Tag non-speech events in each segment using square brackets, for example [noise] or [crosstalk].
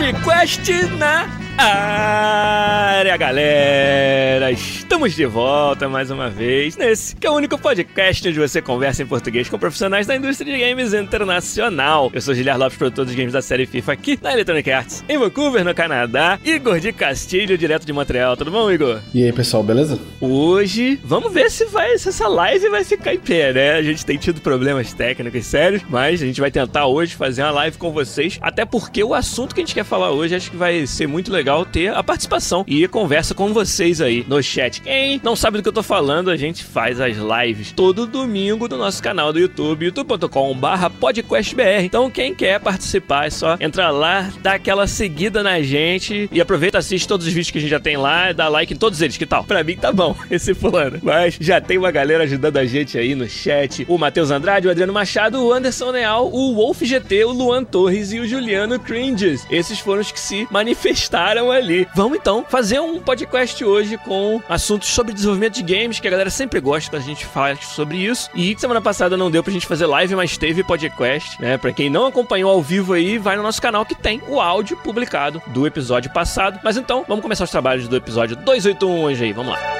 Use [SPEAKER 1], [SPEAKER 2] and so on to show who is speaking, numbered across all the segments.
[SPEAKER 1] Podcast na área, galera! Estamos de volta mais uma vez nesse que é o único podcast onde você conversa em português com profissionais da indústria de games internacional. Eu sou Giliar Lopes, produtor dos games da série FIFA aqui na Electronic Arts, em Vancouver, no Canadá. Igor de Castilho, direto de Montreal. Tudo bom, Igor?
[SPEAKER 2] E aí, pessoal, beleza?
[SPEAKER 1] Hoje, vamos ver se, vai, se essa live vai ficar em pé, né? A gente tem tido problemas técnicos sérios, mas a gente vai tentar hoje fazer uma live com vocês, até porque o assunto que a gente quer falar hoje acho que vai ser muito legal ter a participação e conversa com vocês aí no chat. Quem não sabe do que eu tô falando, a gente faz as lives todo domingo no nosso canal do YouTube, youtube.com/barra podcastbr. Então, quem quer participar é só entrar lá, dar aquela seguida na gente e aproveita, assiste todos os vídeos que a gente já tem lá, dá like em todos eles, que tal? Pra mim tá bom, [laughs] esse fulano. Mas já tem uma galera ajudando a gente aí no chat: o Matheus Andrade, o Adriano Machado, o Anderson Leal, o Wolf GT, o Luan Torres e o Juliano Cringes. Esses foram os que se manifestaram ali. Vamos então fazer um podcast hoje com assuntos sobre desenvolvimento de games, que a galera sempre gosta quando a gente fala sobre isso. E semana passada não deu pra gente fazer live, mas teve podcast, né? Pra quem não acompanhou ao vivo aí, vai no nosso canal que tem o áudio publicado do episódio passado. Mas então, vamos começar os trabalhos do episódio 281 hoje aí, vamos lá.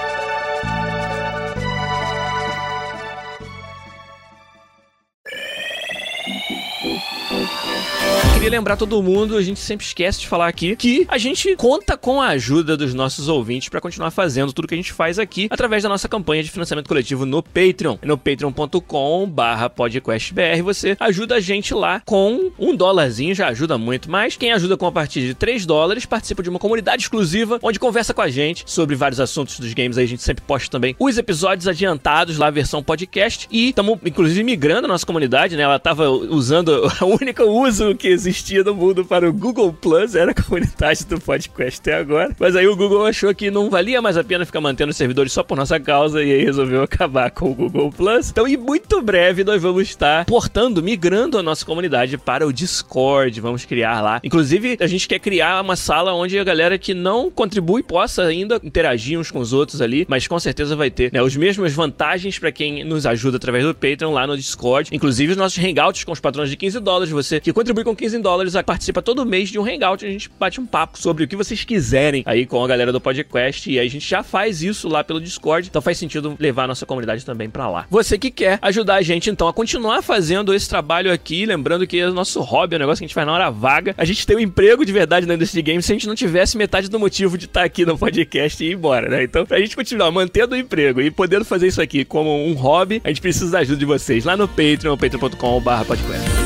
[SPEAKER 1] Queria lembrar todo mundo, a gente sempre esquece de falar aqui, que a gente conta com a ajuda dos nossos ouvintes para continuar fazendo tudo que a gente faz aqui através da nossa campanha de financiamento coletivo no Patreon. No patreon.com barra podcastbr você ajuda a gente lá com um dólarzinho, já ajuda muito, mas quem ajuda com a partir de 3 dólares participa de uma comunidade exclusiva onde conversa com a gente sobre vários assuntos dos games aí, a gente sempre posta também os episódios adiantados lá, a versão podcast, e estamos inclusive migrando a nossa comunidade, né? Ela tava usando [laughs] o único uso que existe existia no mundo para o Google Plus, era a comunidade do podcast até agora. Mas aí o Google achou que não valia mais a pena ficar mantendo os servidores só por nossa causa e aí resolveu [laughs] acabar com o Google Plus. Então, em muito breve, nós vamos estar portando, migrando a nossa comunidade para o Discord. Vamos criar lá. Inclusive, a gente quer criar uma sala onde a galera que não contribui possa ainda interagir uns com os outros ali, mas com certeza vai ter né, os mesmas vantagens para quem nos ajuda através do Patreon lá no Discord. Inclusive, os nossos hangouts com os patrões de 15 dólares. Você que contribui com 15 dólares participa todo mês de um hangout. A gente bate um papo sobre o que vocês quiserem aí com a galera do podcast. E a gente já faz isso lá pelo Discord. Então faz sentido levar a nossa comunidade também para lá. Você que quer ajudar a gente então a continuar fazendo esse trabalho aqui, lembrando que o nosso hobby é um negócio que a gente faz na hora vaga. A gente tem um emprego de verdade na indústria de games se a gente não tivesse metade do motivo de estar aqui no podcast e ir embora, né? Então, pra gente continuar mantendo o emprego e podendo fazer isso aqui como um hobby, a gente precisa da ajuda de vocês lá no Patreon, patreon.com/podcast.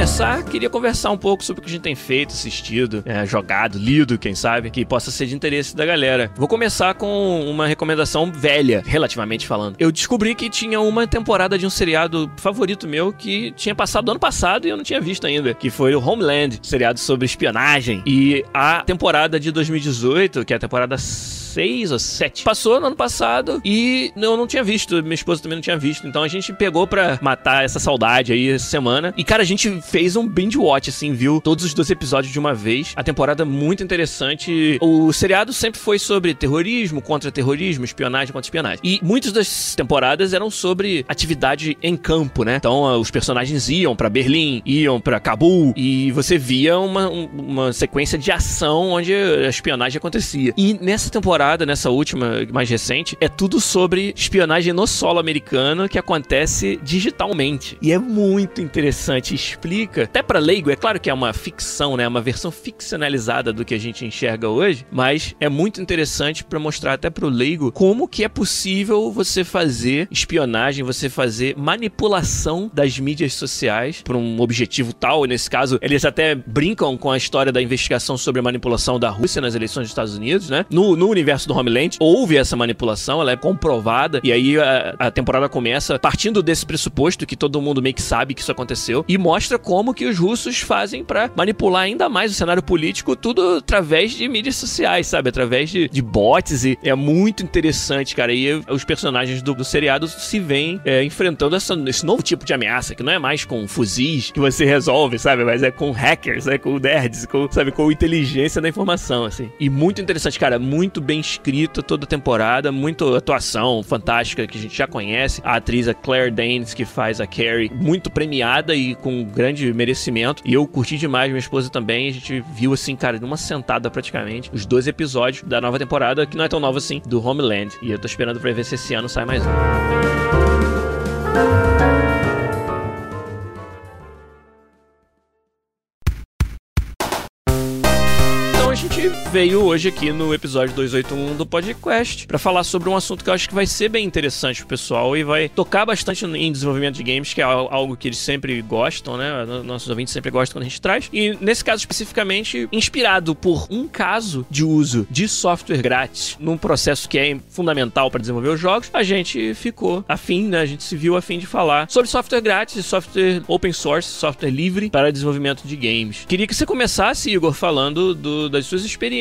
[SPEAKER 1] começar, queria conversar um pouco sobre o que a gente tem feito, assistido, é, jogado, lido, quem sabe, que possa ser de interesse da galera. Vou começar com uma recomendação velha, relativamente falando. Eu descobri que tinha uma temporada de um seriado favorito meu que tinha passado ano passado e eu não tinha visto ainda, que foi o Homeland, seriado sobre espionagem. E a temporada de 2018, que é a temporada 6 ou 7. Passou no ano passado e eu não tinha visto, minha esposa também não tinha visto. Então a gente pegou pra matar essa saudade aí essa semana. E cara, a gente fez um binge watch, assim, viu todos os dois episódios de uma vez. A temporada muito interessante. O seriado sempre foi sobre terrorismo, contra-terrorismo, espionagem contra espionagem. E muitas das temporadas eram sobre atividade em campo, né? Então ah, os personagens iam para Berlim, iam para Cabul e você via uma, uma sequência de ação onde a espionagem acontecia. E nessa temporada temporada, nessa última, mais recente, é tudo sobre espionagem no solo americano que acontece digitalmente. E é muito interessante, explica, até para leigo, é claro que é uma ficção, né, uma versão ficcionalizada do que a gente enxerga hoje, mas é muito interessante para mostrar até para o leigo como que é possível você fazer espionagem, você fazer manipulação das mídias sociais para um objetivo tal, nesse caso, eles até brincam com a história da investigação sobre a manipulação da Rússia nas eleições dos Estados Unidos, né? No, no universo do Homeland, houve essa manipulação, ela é comprovada, e aí a, a temporada começa partindo desse pressuposto que todo mundo meio que sabe que isso aconteceu, e mostra como que os russos fazem para manipular ainda mais o cenário político, tudo através de mídias sociais, sabe? Através de, de bots, e é muito interessante, cara. E os personagens do, do seriado se veem é, enfrentando essa, esse novo tipo de ameaça, que não é mais com fuzis que você resolve, sabe? Mas é com hackers, é com nerds, com, sabe? Com inteligência da informação, assim. E muito interessante, cara. Muito bem escrito toda a temporada, muito atuação fantástica que a gente já conhece. A atriz, a Claire Danes, que faz a Carrie, muito premiada e com grande merecimento. E eu curti demais, minha esposa também. A gente viu, assim, cara, numa sentada praticamente, os dois episódios da nova temporada, que não é tão nova assim, do Homeland. E eu tô esperando pra ver se esse ano sai mais um. Veio hoje aqui no episódio 281 do podcast para falar sobre um assunto que eu acho que vai ser bem interessante pro pessoal e vai tocar bastante em desenvolvimento de games, que é algo que eles sempre gostam, né? Nossos ouvintes sempre gostam quando a gente traz. E nesse caso especificamente, inspirado por um caso de uso de software grátis num processo que é fundamental para desenvolver os jogos, a gente ficou afim, né? A gente se viu afim de falar sobre software grátis, software open source, software livre para desenvolvimento de games. Queria que você começasse, Igor, falando do, das suas experiências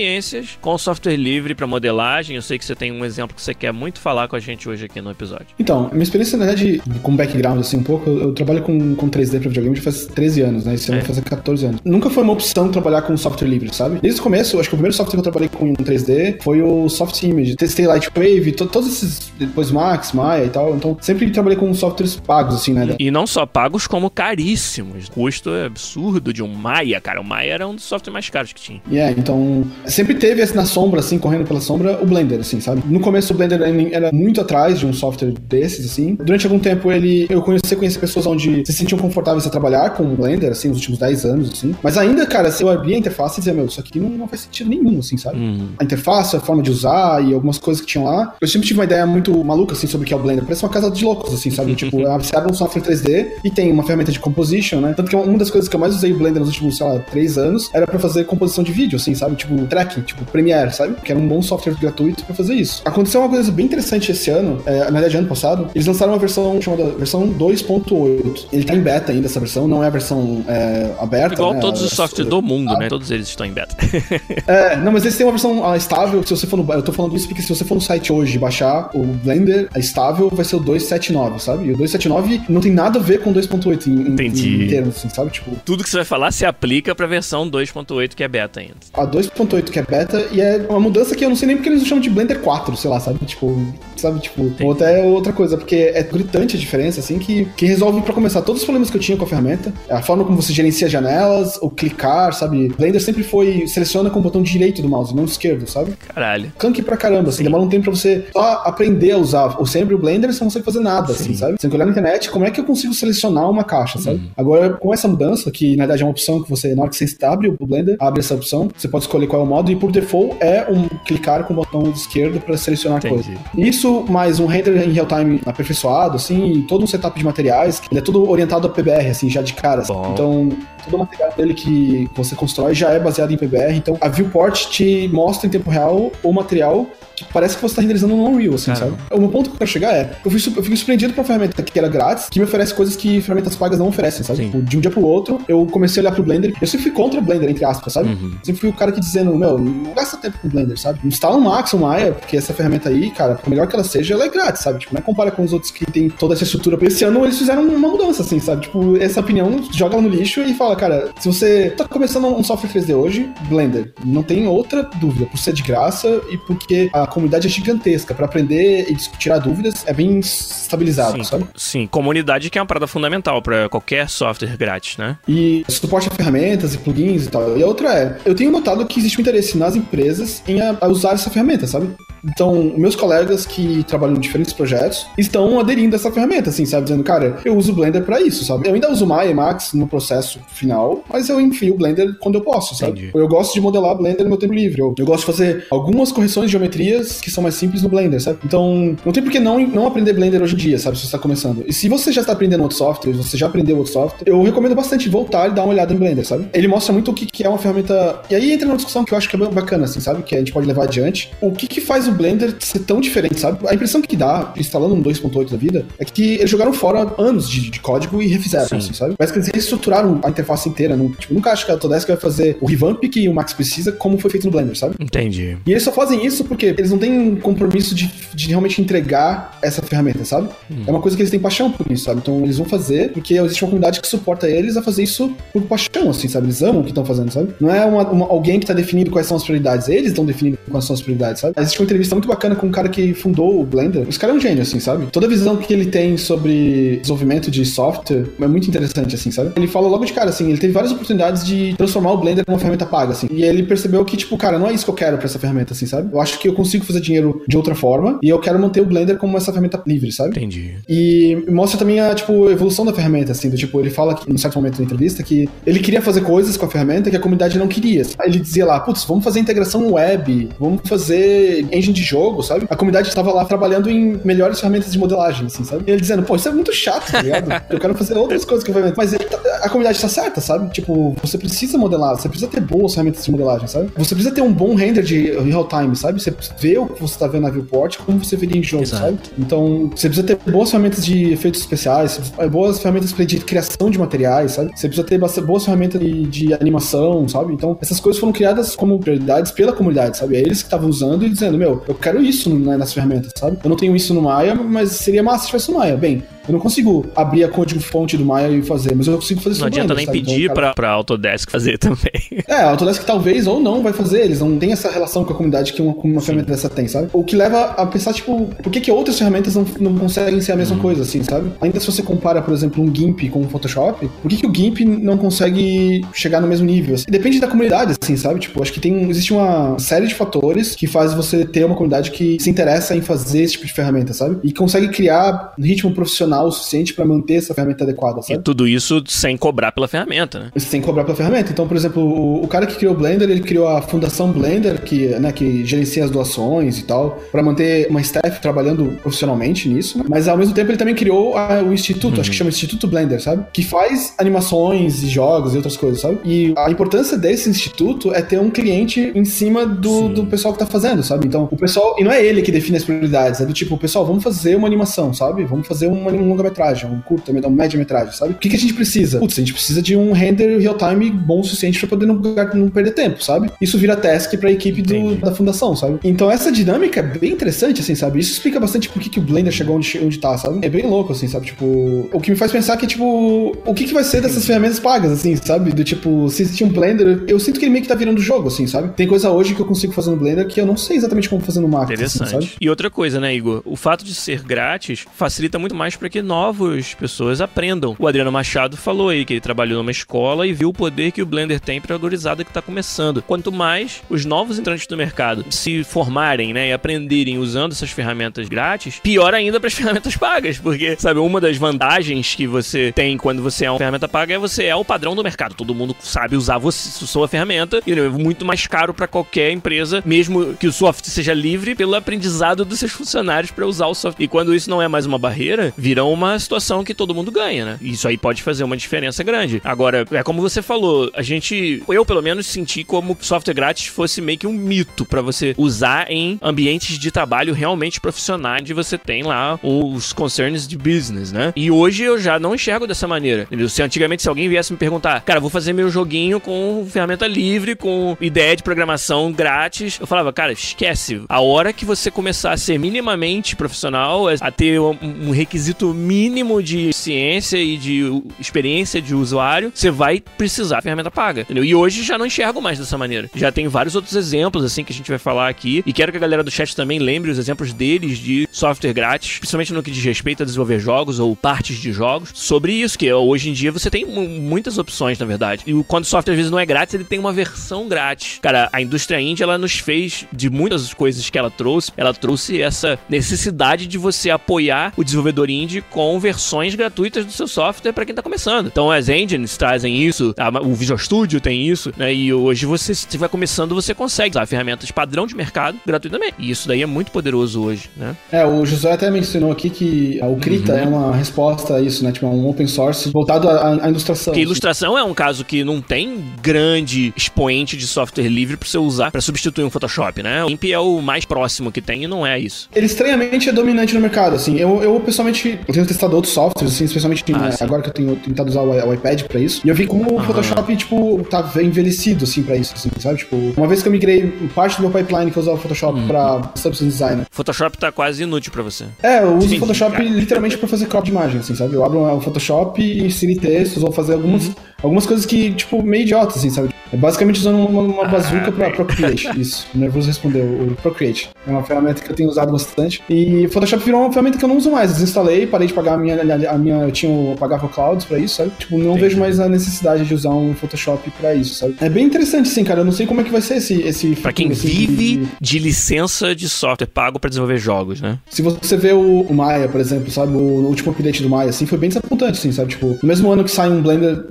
[SPEAKER 1] com software livre para modelagem. Eu sei que você tem um exemplo que você quer muito falar com a gente hoje aqui no episódio.
[SPEAKER 2] Então, minha experiência, na verdade, com background, assim, um pouco, eu, eu trabalho com, com 3D para videogame já faz 13 anos, né? Esse ano é. fazer 14 anos. Nunca foi uma opção trabalhar com software livre, sabe? Desde o começo, acho que o primeiro software que eu trabalhei com 3D foi o Soft Image. Testei Lightwave, to, todos esses, depois Max, Maya e tal. Então, sempre trabalhei com softwares pagos, assim, né?
[SPEAKER 1] E, e não só pagos, como caríssimos. O custo é absurdo de um Maya, cara. O Maya era um dos softwares mais caros que tinha.
[SPEAKER 2] É, yeah, então sempre teve na sombra, assim, correndo pela sombra, o Blender, assim, sabe? No começo o Blender era muito atrás de um software desses, assim. Durante algum tempo ele, eu conheci, conheci pessoas onde se sentiam confortáveis a trabalhar com o Blender, assim, nos últimos 10 anos, assim. Mas ainda, cara, se eu abria a interface e dizia, meu, isso aqui não, não faz sentido nenhum, assim, sabe? Uhum. A interface, a forma de usar e algumas coisas que tinham lá. Eu sempre tive uma ideia muito maluca, assim, sobre o que é o Blender. Parece uma casa de loucos, assim, sabe? [laughs] tipo, você abre um software 3D e tem uma ferramenta de composition, né? Tanto que uma das coisas que eu mais usei o Blender nos últimos, sei lá, 3 anos era pra fazer composição de vídeo, assim, sabe? Tipo, tracking, tipo, Premiere, sabe? Que era um bom software gratuito para fazer isso. Aconteceu uma coisa bem interessante esse ano, é, na verdade, ano passado, eles lançaram uma versão chamada versão 2.8. Ele tá em beta ainda, essa versão, não é a versão é, aberta.
[SPEAKER 1] Igual
[SPEAKER 2] né?
[SPEAKER 1] todos os softwares do mundo, né? Todos eles estão em beta. [laughs]
[SPEAKER 2] é, não, mas eles têm uma versão ah, estável. Se você for no. Eu tô falando isso porque se você for no site hoje baixar o Blender é estável, vai ser o 279, sabe? E o 279 não tem nada a ver com 2.8 em, Entendi. em termos, assim, sabe? Tipo.
[SPEAKER 1] Tudo que você vai falar se aplica pra versão 2.8 que é beta ainda.
[SPEAKER 2] A 2.8 que é beta e é uma mudança que eu não sei nem porque eles chamam de Blender 4, sei lá, sabe? Tipo, sabe? Tipo, ou até outra coisa, porque é gritante a diferença, assim, que, que resolve, para começar, todos os problemas que eu tinha com a ferramenta, a forma como você gerencia janelas, o clicar, sabe? Blender sempre foi, seleciona com o botão direito do mouse, não esquerdo, sabe?
[SPEAKER 1] Caralho.
[SPEAKER 2] Clunky pra caramba, assim, demora um tempo pra você só aprender a usar o sempre o Blender, você não consegue fazer nada, assim, Sim. assim, sabe? Você tem que olhar na internet, como é que eu consigo selecionar uma caixa, sabe? Uhum. Agora, com essa mudança, que na verdade é uma opção que você, na hora que você abre o Blender, abre essa opção, você pode escolher qual é o modo, e por default é um clicar com o botão esquerdo para selecionar Entendi. coisa. Isso, mais um render em real time aperfeiçoado, assim, todo um setup de materiais, ele é tudo orientado a PBR, assim, já de cara. Assim. Então, todo o material dele que você constrói já é baseado em PBR. Então, a viewport te mostra em tempo real o material que parece que você está renderizando no Unreal, assim, sabe? O meu ponto que eu quero chegar é, eu, fui, eu fico surpreendido com a ferramenta que era grátis, que me oferece coisas que ferramentas pagas não oferecem, sabe? Tipo, de um dia pro outro, eu comecei a olhar pro Blender, eu sempre fui contra o Blender, entre aspas, sabe? Uhum. Sempre fui o cara que dizendo, meu, não gasta tempo com o Blender, sabe? Instala um Max, um Maya, porque essa ferramenta aí, cara, por melhor que ela seja, ela é grátis, sabe? Tipo, não é compara com os outros que tem toda essa estrutura. Esse ano eles fizeram uma mudança, assim, sabe? Tipo, essa opinião, joga ela no lixo e fala, cara, se você tá começando um software 3D hoje, Blender, não tem outra dúvida, por ser de graça e porque a comunidade é gigantesca, para aprender e tirar dúvidas é bem estabilizado,
[SPEAKER 1] sim,
[SPEAKER 2] sabe?
[SPEAKER 1] Sim, comunidade que é uma parada fundamental para qualquer software grátis, né?
[SPEAKER 2] E suporte a ferramentas e plugins e tal. E a outra é, eu tenho notado que existe um interesse nas empresas em a, a usar essa ferramenta, sabe? Então, meus colegas que trabalham em diferentes projetos estão aderindo a essa ferramenta, assim, sabe? Dizendo, cara, eu uso o Blender para isso, sabe? Eu ainda uso Maya e Max no processo final, mas eu enfio o Blender quando eu posso, sabe? Entendi. Eu gosto de modelar Blender no meu tempo livre. Eu, eu gosto de fazer algumas correções de geometrias que são mais simples no Blender, sabe? Então, não tem por que não, não aprender Blender hoje em dia, sabe? Se você está começando. E se você já está aprendendo outro software, você já aprendeu outro software, eu recomendo bastante voltar e dar uma olhada em Blender, sabe? Ele mostra muito o que, que é uma ferramenta. E aí entra uma discussão que eu acho que é bacana, assim, sabe? Que a gente pode levar adiante. O que, que faz o Blender ser tão diferente, sabe? A impressão que dá, instalando um 2.8 da vida, é que eles jogaram fora anos de, de código e refizeram, assim, sabe? Parece que eles reestruturaram a interface inteira. Não, tipo, nunca acho que a Autodesk vai fazer o revamp que o Max precisa, como foi feito no Blender, sabe?
[SPEAKER 1] Entendi.
[SPEAKER 2] E eles só fazem isso porque eles não têm compromisso de, de realmente entregar essa ferramenta, sabe? Hum. É uma coisa que eles têm paixão por isso, sabe? Então eles vão fazer porque existe uma comunidade que suporta eles a fazer isso por paixão, assim, sabe? Eles amam o que estão fazendo, sabe? Não é uma, uma, alguém que tá definindo quais são as prioridades, eles estão definindo quais são as prioridades, sabe? Existe uma entrevista muito bacana com um cara que fundou o Blender. Esse cara é um gênio, assim, sabe? Toda a visão que ele tem sobre desenvolvimento de software é muito interessante, assim, sabe? Ele fala logo de cara, assim, ele teve várias oportunidades de transformar o Blender numa ferramenta paga, assim. E ele percebeu que, tipo, cara, não é isso que eu quero pra essa ferramenta, assim, sabe? Eu acho que eu consigo fazer dinheiro de outra forma e eu quero manter o Blender como essa ferramenta livre, sabe?
[SPEAKER 1] Entendi.
[SPEAKER 2] E mostra também a, tipo, evolução da ferramenta, assim, do tipo, ele fala que, num certo momento da entrevista que ele queria fazer coisas com a ferramenta que a comunidade não queria. Ele dizia lá, putz, vamos fazer integração web, vamos fazer engine de jogo, sabe? A comunidade estava lá trabalhando em melhores ferramentas de modelagem, assim, sabe? E ele dizendo, pô, isso é muito chato, tá ligado? [laughs] Eu quero fazer outras coisas com a ferramenta. Mas tá, a comunidade tá certa, sabe? Tipo, você precisa modelar, você precisa ter boas ferramentas de modelagem, sabe? Você precisa ter um bom render de real time, sabe? Você vê o que você tá vendo na viewport, como você veria em jogo, Exato. sabe? Então, você precisa ter boas ferramentas de efeitos especiais, boas ferramentas de criação de materiais, sabe? Você precisa ter boas ferramentas de, de animação, sabe? Então, essas coisas foram criadas como prioridades pela comunidade, sabe? É eles que estavam usando e dizendo, meu, eu quero isso nas ferramentas, sabe? Eu não tenho isso no Maya, mas seria massa se tivesse no Maya. Bem, eu não consigo abrir a código fonte do Maya e fazer, mas eu consigo fazer isso
[SPEAKER 1] Não adianta nem sabe? pedir então, cara... pra, pra Autodesk fazer [laughs] também.
[SPEAKER 2] É, a Autodesk talvez ou não vai fazer, eles não têm essa relação com a comunidade que uma, uma ferramenta dessa tem, sabe? O que leva a pensar, tipo, por que, que outras ferramentas não, não conseguem ser a mesma hum. coisa, assim, sabe? Ainda se você compara, por exemplo, um GIMP com o um Photoshop, por que, que o GIMP não consegue chegar no mesmo nível? Assim? Depende da comunidade, assim, sabe? Tipo, acho que tem, existe uma série de fatores que faz você ter uma comunidade que se interessa em fazer esse tipo de ferramenta, sabe? E consegue criar um ritmo profissional o suficiente para manter essa ferramenta adequada, sabe?
[SPEAKER 1] E tudo isso sem cobrar pela ferramenta, né?
[SPEAKER 2] Sem cobrar pela ferramenta. Então, por exemplo, o, o cara que criou o Blender, ele criou a Fundação Blender, que, né, que gerencia as doações e tal, para manter uma staff trabalhando profissionalmente nisso, né? Mas ao mesmo tempo ele também criou a, o instituto, uhum. acho que chama Instituto Blender, sabe? Que faz animações e jogos e outras coisas, sabe? E a importância desse instituto é ter um cliente em cima do, do pessoal que tá fazendo, sabe? Então, o pessoal, e não é ele que define as prioridades, é do tipo, pessoal, vamos fazer uma animação, sabe? Vamos fazer uma, um longa-metragem, um curta, um média-metragem, sabe? O que, que a gente precisa? Putz, a gente precisa de um render real-time bom o suficiente para poder não, não, perder tempo, sabe? Isso vira task pra equipe do, da fundação, sabe? Então, essa dinâmica é bem interessante, assim, sabe? Isso explica bastante por que, que o Blender chegou onde, onde tá, sabe? É bem louco, assim, sabe? Tipo, o que me faz pensar que, tipo, o que, que vai ser dessas ferramentas pagas, assim, sabe? Do tipo, se existe um Blender, eu sinto que ele meio que tá virando jogo, assim, sabe? Tem coisa hoje que eu consigo fazer no Blender que eu não sei exatamente como fazer no Max.
[SPEAKER 1] Assim, Interessante. Assim, e outra coisa, né, Igor? O fato de ser grátis facilita muito mais para que novas pessoas aprendam. O Adriano Machado falou aí que ele trabalhou numa escola e viu o poder que o Blender tem para a gorizada que tá começando. Quanto mais os novos entrantes do mercado se formarem, né, e aprenderem usando essas ferramentas grátis, pior ainda para as [laughs] ferramentas pagas, porque, sabe, uma das vantagens que você tem quando você é uma ferramenta paga é você é o padrão do mercado. Todo mundo sabe usar você, sua ferramenta e é muito mais caro para qualquer empresa, mesmo que o software seja livre, pelo aprendizado dos seus funcionários para usar o software. E quando isso não é mais uma barreira, vira uma situação que todo mundo ganha, né? Isso aí pode fazer uma diferença grande. Agora, é como você falou, a gente, eu pelo menos senti como software grátis fosse meio que um mito para você usar em ambientes de trabalho realmente profissionais, onde você tem lá os concerns de business, né? E hoje eu já não enxergo dessa maneira. Se antigamente se alguém viesse me perguntar, cara, vou fazer meu joguinho com ferramenta livre, com ideia de programação grátis, eu falava, cara, esquece. A hora que você começar a ser minimamente profissional, a ter um requisito mínimo de ciência e de experiência de usuário, você vai precisar da ferramenta paga, entendeu? E hoje já não enxergo mais dessa maneira. Já tem vários outros exemplos, assim, que a gente vai falar aqui. E quero que a galera do chat também lembre os exemplos deles de software grátis, principalmente no que diz respeito a desenvolver jogos ou partes de jogos, sobre isso, que hoje em dia você tem muitas opções, na verdade. E quando o software às vezes não é grátis, ele tem uma versão grátis. Cara, a indústria indie, ela nos fez, de muitas coisas que ela trouxe, ela trouxe essa necessidade de você apoiar o desenvolvedor indie com versões gratuitas do seu software para quem tá começando. Então as engines trazem isso, o Visual Studio tem isso, né? E hoje você, se estiver começando, você consegue usar ferramentas padrão de mercado gratuitamente. E isso daí é muito poderoso hoje, né?
[SPEAKER 2] É, o José até mencionou aqui que o Krita uhum. é uma resposta a isso, né? Tipo, é um open source voltado à, à ilustração.
[SPEAKER 1] Porque ilustração é um caso que não tem grande expoente de software livre para você usar para substituir um Photoshop, né? O IMP é o mais próximo que tem e não é isso.
[SPEAKER 2] Ele estranhamente é dominante no mercado, assim. Eu, eu pessoalmente, eu tenho testado outros softwares, assim, especialmente ah, né, agora que eu tenho tentado usar o, iPad para isso. E eu vi como o Photoshop, tipo, tá envelhecido, assim, para isso, assim, sabe? Tipo, uma vez que eu migrei parte do meu pipeline que eu usava o Photoshop uhum. pra Substance Designer.
[SPEAKER 1] Photoshop tá quase inútil para você.
[SPEAKER 2] É, eu uso o Photoshop literalmente para fazer crop de imagem, assim, sabe? Eu abro o Photoshop e insiro textos, vou fazer algumas, uhum. Algumas coisas que, tipo, meio idiotas, assim, sabe? É basicamente usando uma, uma bazuca ah, pra Procreate. [laughs] Isso, o Nervoso respondeu, o Procreate. É uma ferramenta que eu tenho usado bastante. E Photoshop virou uma ferramenta que eu não uso mais. Desinstalei, parei de pagar a minha. A minha eu tinha, eu pagava clouds pra isso, sabe? Tipo, não vejo mais a necessidade de usar um Photoshop pra isso, sabe? É bem interessante, sim, cara. Eu não sei como é que vai ser esse. esse
[SPEAKER 1] pra quem
[SPEAKER 2] esse
[SPEAKER 1] vive de... de... licença de software pago pra desenvolver jogos, né?
[SPEAKER 2] Se você vê o, o Maya, por exemplo, sabe? O, o último update do Maya, assim, foi bem desapontante, assim, sabe? Tipo, no mesmo ano que sai um Blender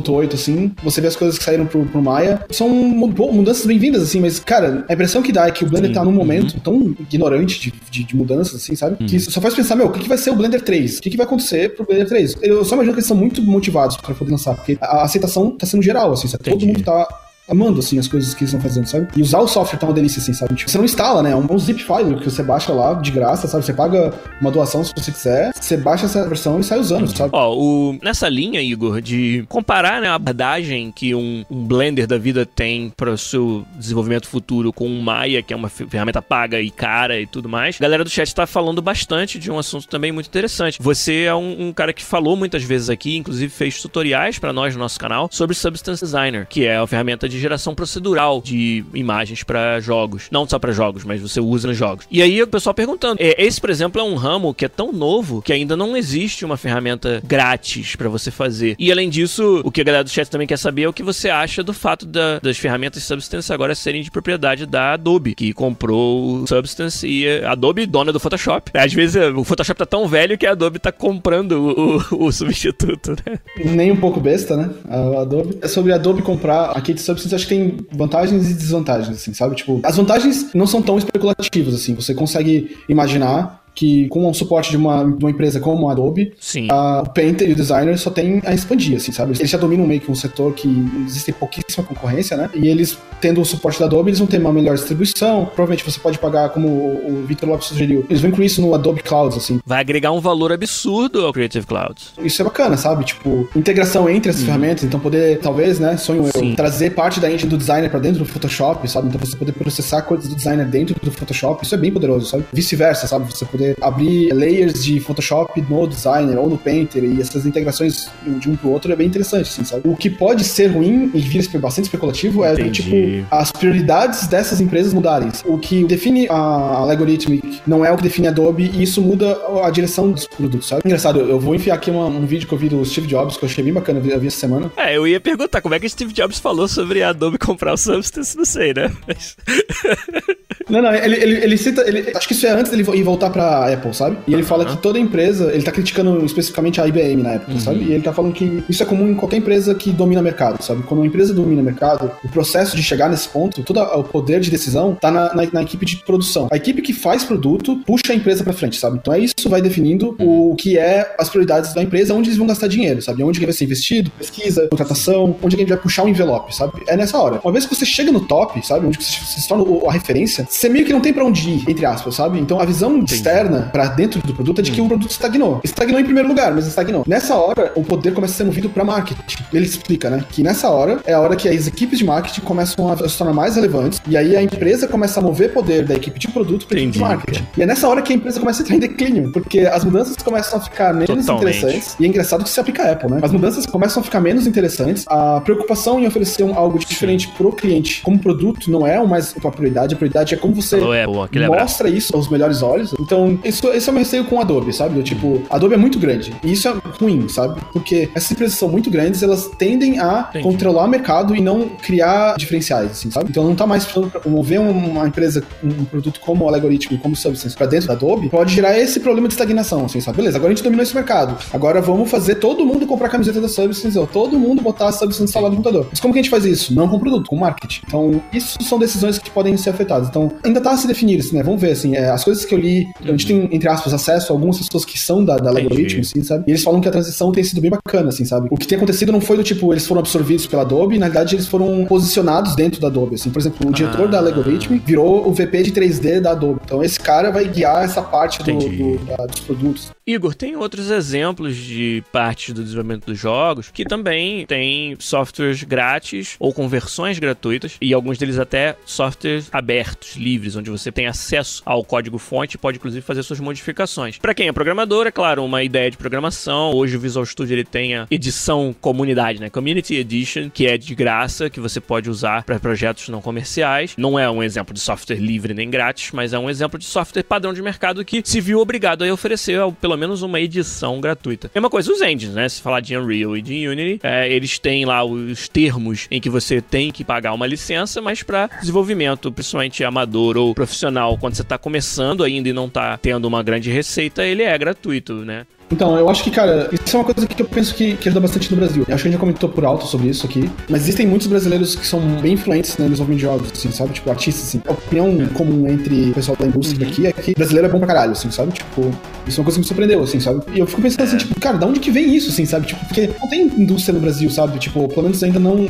[SPEAKER 2] 2.8, assim, você vê as coisas que saíram pro, pro Maya. São mudanças bem-vindas, assim, mas, cara, a impressão que dá é que o Blender Sim. tá num momento uhum. tão ignorante de, de, de, mudanças, assim, sabe? Uhum. Que só faz pensar, meu, o que, que vai ser o Blender 3? O que, que vai acontecer pro Blender 3? Eu só imagino que eles são muito motivados pra poder lançar, porque a aceitação tá sendo geral, assim, sabe? Todo mundo tá amando, assim, as coisas que eles estão fazendo, sabe? E usar o software tá uma delícia, assim, sabe? Tipo, você não instala, né? É um, zip file que você baixa lá de graça, sabe? Você paga uma doação se você quiser, você baixa essa versão e sai usando, sabe?
[SPEAKER 1] Ó, o... nessa linha, Igor, de comparar né, a abordagem que um, um Blender da vida tem para o seu desenvolvimento futuro com um Maya, que é uma ferramenta paga e cara e tudo mais, a galera do chat tá falando bastante de um assunto também muito interessante. Você é um, um cara que falou muitas vezes aqui, inclusive fez tutoriais para nós no nosso canal sobre Substance Designer, que é a ferramenta de de geração procedural de imagens para jogos. Não só para jogos, mas você usa nos jogos. E aí o pessoal perguntando: é, esse, por exemplo, é um ramo que é tão novo que ainda não existe uma ferramenta grátis para você fazer. E além disso, o que a galera do chat também quer saber é o que você acha do fato da, das ferramentas Substance agora serem de propriedade da Adobe, que comprou o Substance e a Adobe dona do Photoshop. Às vezes o Photoshop tá tão velho que a Adobe tá comprando o, o, o substituto, né?
[SPEAKER 2] Nem um pouco besta, né? A Adobe. É sobre a Adobe comprar a Kate Substance acho que tem vantagens e desvantagens, assim, sabe? Tipo, as vantagens não são tão especulativas, assim. Você consegue imaginar que com o suporte de uma, de uma empresa como a Adobe, a, o Painter e o Designer só tem a expandir, assim, sabe? Eles já dominam meio que um setor que existe pouquíssima concorrência, né? E eles, tendo o suporte da Adobe, eles vão ter uma melhor distribuição. Provavelmente você pode pagar, como o Victor Lopes sugeriu, eles vão incluir isso no Adobe Clouds, assim.
[SPEAKER 1] Vai agregar um valor absurdo ao Creative Clouds.
[SPEAKER 2] Isso é bacana, sabe? Tipo, integração entre as uhum. ferramentas, então poder, talvez, né, sonho Sim. eu, trazer parte da engine do designer para dentro do Photoshop, sabe? Então você poder processar coisas do designer dentro do Photoshop, isso é bem poderoso, sabe? Vice-versa, sabe? Você poder abrir layers de Photoshop no Designer ou no Painter e essas integrações de um pro outro é bem interessante, assim, sabe? O que pode ser ruim e vir bastante especulativo é, tipo, as prioridades dessas empresas mudarem. O que define a Algorithmic não é o que define a Adobe e isso muda a direção dos produtos, sabe? Engraçado, eu vou enfiar aqui uma, um vídeo que eu vi do Steve Jobs, que eu achei bem bacana, eu vi essa semana.
[SPEAKER 1] É, eu ia perguntar como é que Steve Jobs falou sobre a Adobe comprar o Substance, não sei, né? Mas... [laughs]
[SPEAKER 2] não, não, ele, ele, ele cita, ele, acho que isso é antes dele ir voltar pra Apple, sabe? E ele fala que toda empresa, ele tá criticando especificamente a IBM na época, uhum. sabe? E ele tá falando que isso é comum em qualquer empresa que domina o mercado, sabe? Quando uma empresa domina o mercado, o processo de chegar nesse ponto, todo o poder de decisão tá na, na, na equipe de produção. A equipe que faz produto puxa a empresa para frente, sabe? Então é isso vai definindo uhum. o que é as prioridades da empresa, onde eles vão gastar dinheiro, sabe? Onde que vai ser investido, pesquisa, contratação, onde que a gente vai puxar o envelope, sabe? É nessa hora. Uma vez que você chega no top, sabe? Onde você se torna a referência, você meio que não tem para onde ir, entre aspas, sabe? Então a visão Entendi. externa para dentro do produto é de que o produto estagnou. Estagnou em primeiro lugar, mas estagnou. Nessa hora, o poder começa a ser movido para marketing. Ele explica, né? Que nessa hora é a hora que as equipes de marketing começam a se tornar mais relevantes, e aí a empresa começa a mover poder da equipe de produto para equipe de marketing. E é nessa hora que a empresa começa a entrar em declínio, porque as mudanças começam a ficar menos Totalmente. interessantes, e é engraçado que se aplica a Apple, né? As mudanças começam a ficar menos interessantes, a preocupação em oferecer algo diferente pro cliente como produto não é mais uma prioridade, a prioridade é como você Apple, mostra isso aos melhores olhos. Então, isso, esse é o meu receio com Adobe, sabe? Eu, tipo, Adobe é muito grande, e isso é ruim, sabe? Porque essas empresas são muito grandes, elas tendem a Entendi. controlar o mercado e não criar diferenciais, assim, sabe? Então não tá mais precisando mover uma empresa, um produto como o algoritmo, como o Substance pra dentro da Adobe, pode gerar esse problema de estagnação, assim, sabe? Beleza, agora a gente dominou esse mercado. Agora vamos fazer todo mundo comprar camiseta da Substance, ou todo mundo botar a Substance instalada no computador. Mas como que a gente faz isso? Não com produto, com marketing. Então, isso são decisões que podem ser afetadas. Então, ainda tá a se definir, assim, né? Vamos ver, assim, é, as coisas que eu li, a gente tem, entre aspas, acesso a algumas pessoas que são da, da algoritmo, assim, sabe? E eles falam que a transição tem sido bem bacana, assim, sabe? O que tem acontecido não foi do tipo, eles foram absorvidos pela Adobe, na realidade eles foram posicionados dentro da Adobe, assim. Por exemplo, o diretor ah. da Algorithm virou o VP de 3D da Adobe. Então esse cara vai guiar essa parte do, do, da, dos produtos.
[SPEAKER 1] Igor, tem outros exemplos de partes do desenvolvimento dos jogos que também tem softwares grátis ou com versões gratuitas e alguns deles até softwares abertos, livres, onde você tem acesso ao código-fonte e pode inclusive fazer suas modificações. Para quem é programador, é claro, uma ideia de programação. Hoje o Visual Studio ele tem a edição comunidade, né? Community Edition, que é de graça, que você pode usar para projetos não comerciais. Não é um exemplo de software livre nem grátis, mas é um exemplo de software padrão de mercado que se viu obrigado a oferecer pelo menos uma edição gratuita. Mesma coisa os engines, né? Se falar de Unreal e de Unity, é, eles têm lá os termos em que você tem que pagar uma licença, mas para desenvolvimento, principalmente amador ou profissional, quando você está começando ainda e não está tendo uma grande receita, ele é gratuito, né?
[SPEAKER 2] Então, eu acho que, cara, isso é uma coisa que eu penso que, que ajuda bastante no Brasil. Eu acho que a gente já comentou por alto sobre isso aqui, mas existem muitos brasileiros que são bem influentes né, no desenvolvimento de jogos, assim, sabe? Tipo, artistas, assim. A opinião comum entre o pessoal da indústria uhum. aqui é que brasileiro é bom pra caralho, assim, sabe? Tipo, isso é uma coisa que me surpreendeu, assim, sabe? E eu fico pensando assim, é. tipo, cara, da onde que vem isso, assim, sabe? Tipo, porque não tem indústria no Brasil, sabe? Tipo, pelo menos ainda não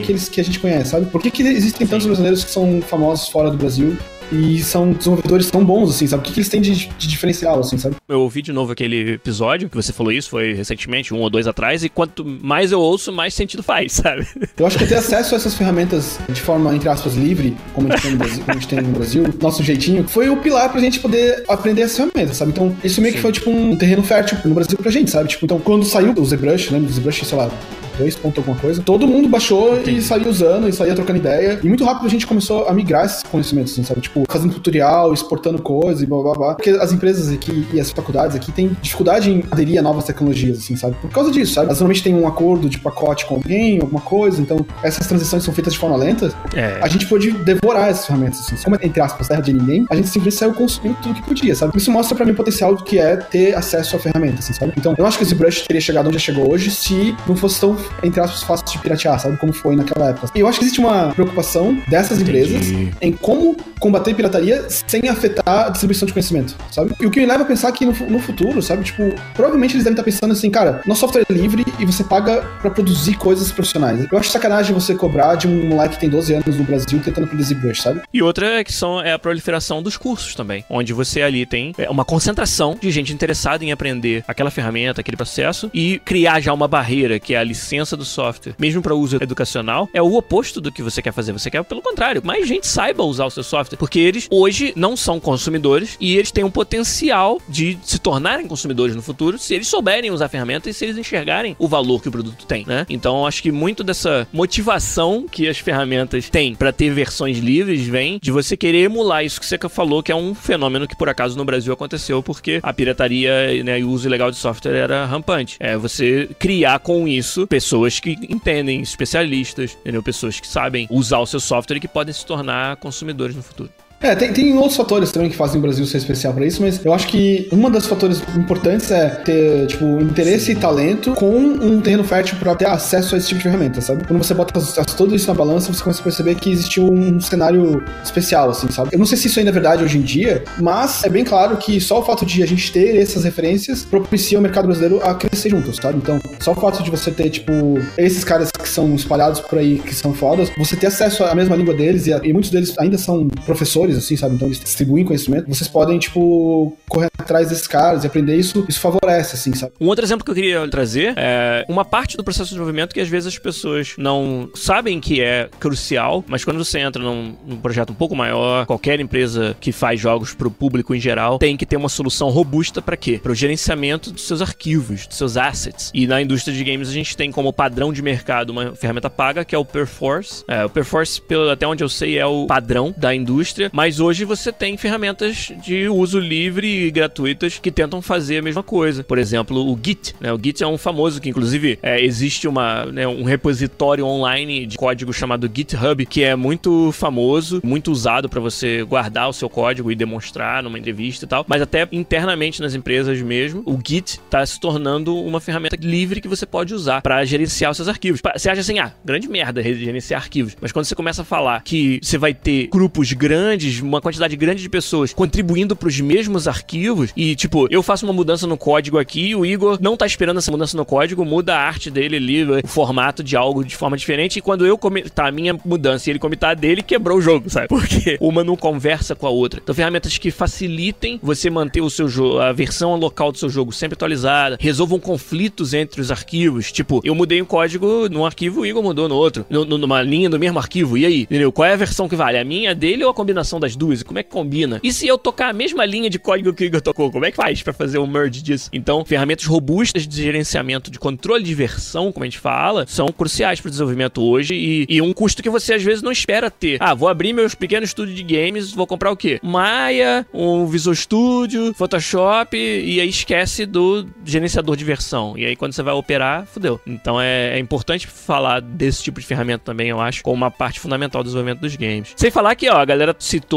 [SPEAKER 2] aqueles que a gente conhece, sabe? Por que, que existem tantos brasileiros que são famosos fora do Brasil e são desenvolvedores tão bons, assim, sabe? O que, que eles têm de, de, diferencial, assim, sabe?
[SPEAKER 1] Eu ouvi de novo aquele episódio que você falou isso, foi recentemente, um ou dois atrás, e quanto mais eu ouço, mais sentido faz, [laughs] sabe?
[SPEAKER 2] Eu acho que ter acesso a essas ferramentas de forma, entre aspas, livre, como a gente tem no Brasil, a gente tem no Brasil nosso jeitinho, foi o pilar pra gente poder aprender essas ferramentas, sabe? Então, isso meio Sim. que foi, tipo, um terreno fértil no Brasil pra gente, sabe? Tipo, então, quando saiu o ZBrush, lembra do ZBrush, sei lá, 2 ponto alguma coisa. Todo mundo baixou Entendi. e saía usando, e saía trocando ideia. E muito rápido a gente começou a migrar esses conhecimentos, assim, sabe? Tipo, fazendo tutorial, exportando coisas e blá blá blá. Porque as empresas aqui e as faculdades aqui têm dificuldade em aderir a novas tecnologias, assim, sabe? Por causa disso, sabe? Elas normalmente tem um acordo de pacote com alguém, alguma coisa, então essas transições são feitas de forma lenta. É. A gente pôde devorar essas ferramentas, assim. Como, entre aspas, terra de ninguém, a gente simplesmente saiu consumindo tudo que podia, sabe? Isso mostra pra mim o potencial do que é ter acesso à ferramenta, assim, sabe? Então, eu acho que esse brush teria chegado onde chegou hoje se não fosse tão, entre aspas, fácil de piratear, sabe? Como foi naquela época. E eu acho que existe uma preocupação dessas Entendi. empresas em como combater pirataria sem afetar a distribuição de conhecimento, sabe? E o que me leva a pensar que no, no futuro, sabe? Tipo, provavelmente eles devem estar pensando assim, cara, nosso software é livre e você paga para produzir coisas profissionais. Eu acho sacanagem você cobrar de um moleque que tem 12 anos no Brasil tentando produzir brush, sabe?
[SPEAKER 1] E outra é que são, é a proliferação dos cursos também, onde você ali tem é, uma concentração de gente interessada em aprender aquela ferramenta, aquele processo e criar já uma barreira, que é a licença do software mesmo para uso educacional, é o oposto do que você quer fazer. Você quer, pelo contrário, mais gente saiba usar o seu software, porque eles hoje não são consumidores e eles têm um potencial de se tornarem consumidores no futuro se eles souberem usar a ferramenta e se eles enxergarem o valor que o produto tem, né? Então, acho que muito dessa motivação que as ferramentas têm para ter versões livres vem de você querer emular isso que você falou, que é um fenômeno que por acaso no Brasil aconteceu porque a pirataria né, e o uso ilegal de software era rampante. É você criar com isso pessoas que entendem, especialistas, entendeu? pessoas que sabem usar o seu software e que podem se tornar consumidores no futuro.
[SPEAKER 2] É, tem, tem outros fatores também que fazem o Brasil ser especial para isso, mas eu acho que uma das fatores importantes é ter, tipo, interesse Sim. e talento com um terreno fértil para ter acesso a esse tipo de ferramenta, sabe? Quando você bota tudo isso na balança, você começa a perceber que existe um cenário especial, assim, sabe? Eu não sei se isso ainda é verdade hoje em dia, mas é bem claro que só o fato de a gente ter essas referências propicia o mercado brasileiro a crescer juntos, sabe? Então, só o fato de você ter, tipo, esses caras que são espalhados por aí, que são fodas, você ter acesso à mesma língua deles, e, e muitos deles ainda são professores professores, assim, sabe? Então eles distribuem conhecimento. Vocês podem, tipo, correr atrás desses caras e aprender isso. Isso favorece, assim, sabe?
[SPEAKER 1] Um outro exemplo que eu queria trazer é uma parte do processo de desenvolvimento que às vezes as pessoas não sabem que é crucial, mas quando você entra num, num projeto um pouco maior, qualquer empresa que faz jogos para o público em geral tem que ter uma solução robusta para quê? Para o gerenciamento dos seus arquivos, dos seus assets. E na indústria de games a gente tem como padrão de mercado uma ferramenta paga que é o Perforce. É, o Perforce, pelo, até onde eu sei, é o padrão da indústria, mas hoje você tem ferramentas de uso livre e gratuitas que tentam fazer a mesma coisa. Por exemplo, o Git. Né? O Git é um famoso que, inclusive, é, existe uma, né, um repositório online de código chamado GitHub, que é muito famoso, muito usado para você guardar o seu código e demonstrar numa entrevista e tal. Mas até internamente nas empresas mesmo, o Git está se tornando uma ferramenta livre que você pode usar para gerenciar os seus arquivos. Você acha assim, ah, grande merda gerenciar arquivos. Mas quando você começa a falar que você vai ter grupos grandes, uma quantidade grande de pessoas contribuindo para os mesmos arquivos e, tipo, eu faço uma mudança no código aqui, o Igor não tá esperando essa mudança no código, muda a arte dele ali, o formato de algo de forma diferente e quando eu comentar a minha mudança e ele comentar a dele, quebrou o jogo, sabe? [laughs] Porque uma não conversa com a outra. Então, ferramentas que facilitem você manter o seu jogo, a versão local do seu jogo sempre atualizada, resolvam conflitos entre os arquivos. Tipo, eu mudei um código num arquivo, o Igor mudou no outro, numa linha do mesmo arquivo. E aí, entendeu? Qual é a versão que vale? A minha, dele ou a combinação das duas? Como é que combina? E se eu tocar a mesma linha de código que o Igor tocou, como é que faz para fazer um merge disso? Então, ferramentas robustas de gerenciamento de controle de versão, como a gente fala, são cruciais para o desenvolvimento hoje e, e, um custo que você às vezes não espera ter. Ah, vou abrir meus pequenos estúdios de games, vou comprar o quê? Maya, um Visual Studio, Photoshop e aí esquece do gerenciador de versão. E aí quando você vai operar, fudeu. Então é, é importante falar desse tipo de ferramenta também, eu acho, como uma parte fundamental do desenvolvimento dos games. Sem falar que, ó, a galera citou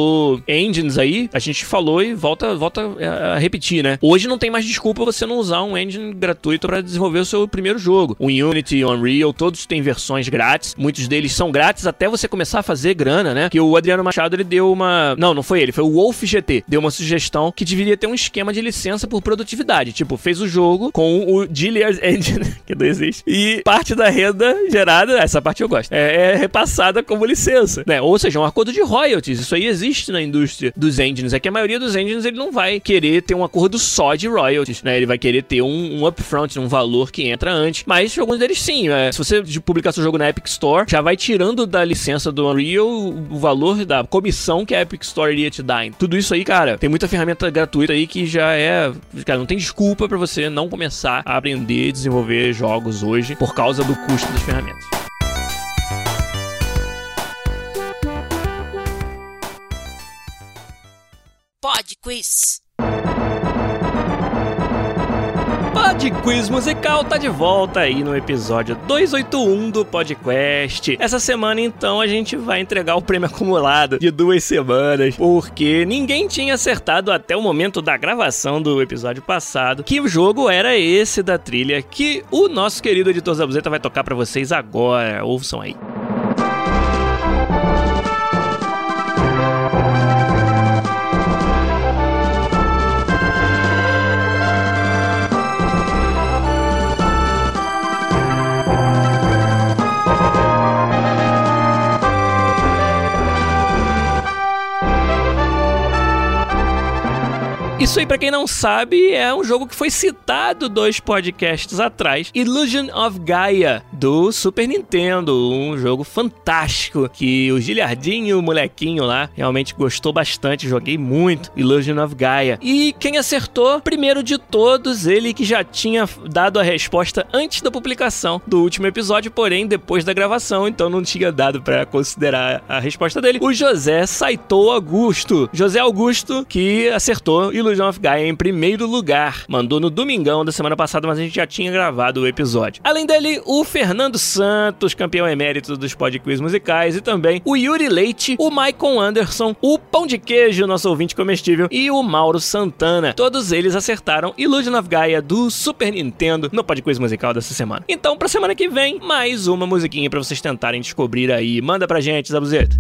[SPEAKER 1] engines aí, a gente falou e volta, volta a repetir, né? Hoje não tem mais desculpa você não usar um engine gratuito para desenvolver o seu primeiro jogo. O Unity, o Unreal, todos têm versões grátis. Muitos deles são grátis até você começar a fazer grana, né? Que o Adriano Machado ele deu uma. Não, não foi ele, foi o Wolf GT. Deu uma sugestão que deveria ter um esquema de licença por produtividade. Tipo, fez o jogo com o Giliard [laughs] Engine, que não existe, e parte da renda gerada, essa parte eu gosto, é, é repassada como licença, né? Ou seja, um acordo de royalties. Isso aí existe na indústria dos engines. É que a maioria dos engines ele não vai querer ter um acordo só de royalties, né? Ele vai querer ter um, um upfront, um valor que entra antes. Mas alguns deles sim. É, se você publicar seu jogo na Epic Store, já vai tirando da licença do Unreal o valor da comissão que a Epic Store iria te dar. Tudo isso aí, cara, tem muita ferramenta gratuita aí que já é. Cara, não tem desculpa para você não começar a aprender e desenvolver jogos hoje por causa do custo das ferramentas.
[SPEAKER 3] Pod Quiz.
[SPEAKER 1] Pod Quiz Musical tá de volta aí no episódio 281 do podcast. Essa semana, então, a gente vai entregar o prêmio acumulado de duas semanas, porque ninguém tinha acertado até o momento da gravação do episódio passado que o jogo era esse da trilha que o nosso querido editor Zabuzeta vai tocar para vocês agora. Ouçam aí. Isso aí, pra quem não sabe, é um jogo que foi citado dois podcasts atrás. Illusion of Gaia, do Super Nintendo. Um jogo fantástico que o Giliardinho, o molequinho lá, realmente gostou bastante. Joguei muito Illusion of Gaia. E quem acertou, primeiro de todos, ele que já tinha dado a resposta antes da publicação do último episódio, porém depois da gravação, então não tinha dado para considerar a resposta dele. O José Saito Augusto. José Augusto que acertou Illusion Illusion of Gaia em primeiro lugar. Mandou no domingão da semana passada, mas a gente já tinha gravado o episódio. Além dele, o Fernando Santos, campeão emérito dos podquiz musicais, e também o Yuri Leite, o Maicon Anderson, o Pão de Queijo, nosso ouvinte comestível, e o Mauro Santana. Todos eles acertaram Illusion of Gaia do Super Nintendo no podquiz musical dessa semana. Então, pra semana que vem, mais uma musiquinha para vocês tentarem descobrir aí. Manda pra gente, Zabuzeta.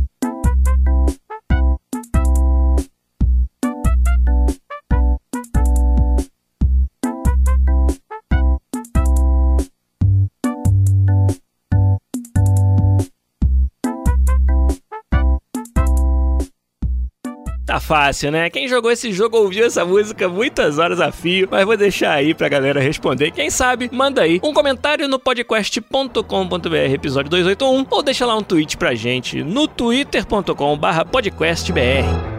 [SPEAKER 1] Tá fácil, né? Quem jogou esse jogo ouviu essa música muitas horas a fio, mas vou deixar aí pra galera responder. Quem sabe, manda aí um comentário no podcast.com.br episódio 281 ou deixa lá um tweet pra gente no twitter.com/podcastbr.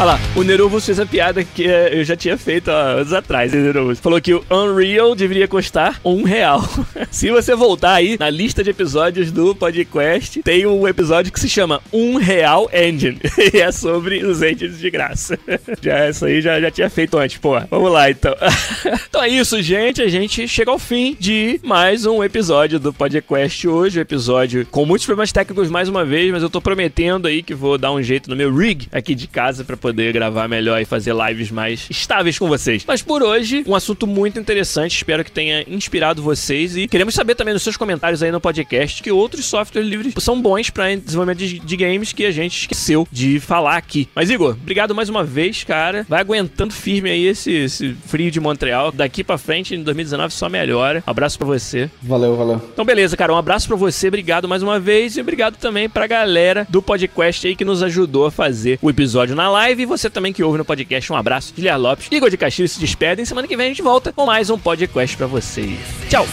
[SPEAKER 1] Olha lá, o Neruvus fez a piada que eh, eu já tinha feito há anos atrás, né, Neruvus? Falou que o Unreal deveria custar um real. [laughs] se você voltar aí na lista de episódios do podcast, tem um episódio que se chama Um Real Engine. [laughs] e é sobre os engines de graça. [laughs] já essa aí já, já tinha feito antes, pô. Vamos lá, então. então é isso, gente. A gente chega ao fim de mais um episódio do podcast hoje. Um episódio com muitos problemas técnicos mais uma vez, mas eu tô prometendo aí que vou dar um jeito no meu rig aqui de casa para poder poder gravar melhor e fazer lives mais estáveis com vocês. Mas por hoje, um assunto muito interessante, espero que tenha inspirado vocês e queremos saber também nos seus comentários aí no podcast que outros softwares livres são bons para desenvolvimento de, de, games que a gente esqueceu de falar aqui. Mas Igor, obrigado mais uma vez, cara. Vai aguentando firme aí esse, esse frio de Montreal. Daqui para frente, em 2019, só melhora. Um abraço para você.
[SPEAKER 2] Valeu, valeu.
[SPEAKER 1] Então beleza, cara. Um abraço para você, obrigado mais uma vez e obrigado também pra galera do podcast aí que nos ajudou a fazer o episódio na live e você também que ouve no podcast. Um abraço. Guilherme Lopes, Igor de Castilho se despedem. Semana que vem a gente volta com mais um podcast para vocês. Tchau!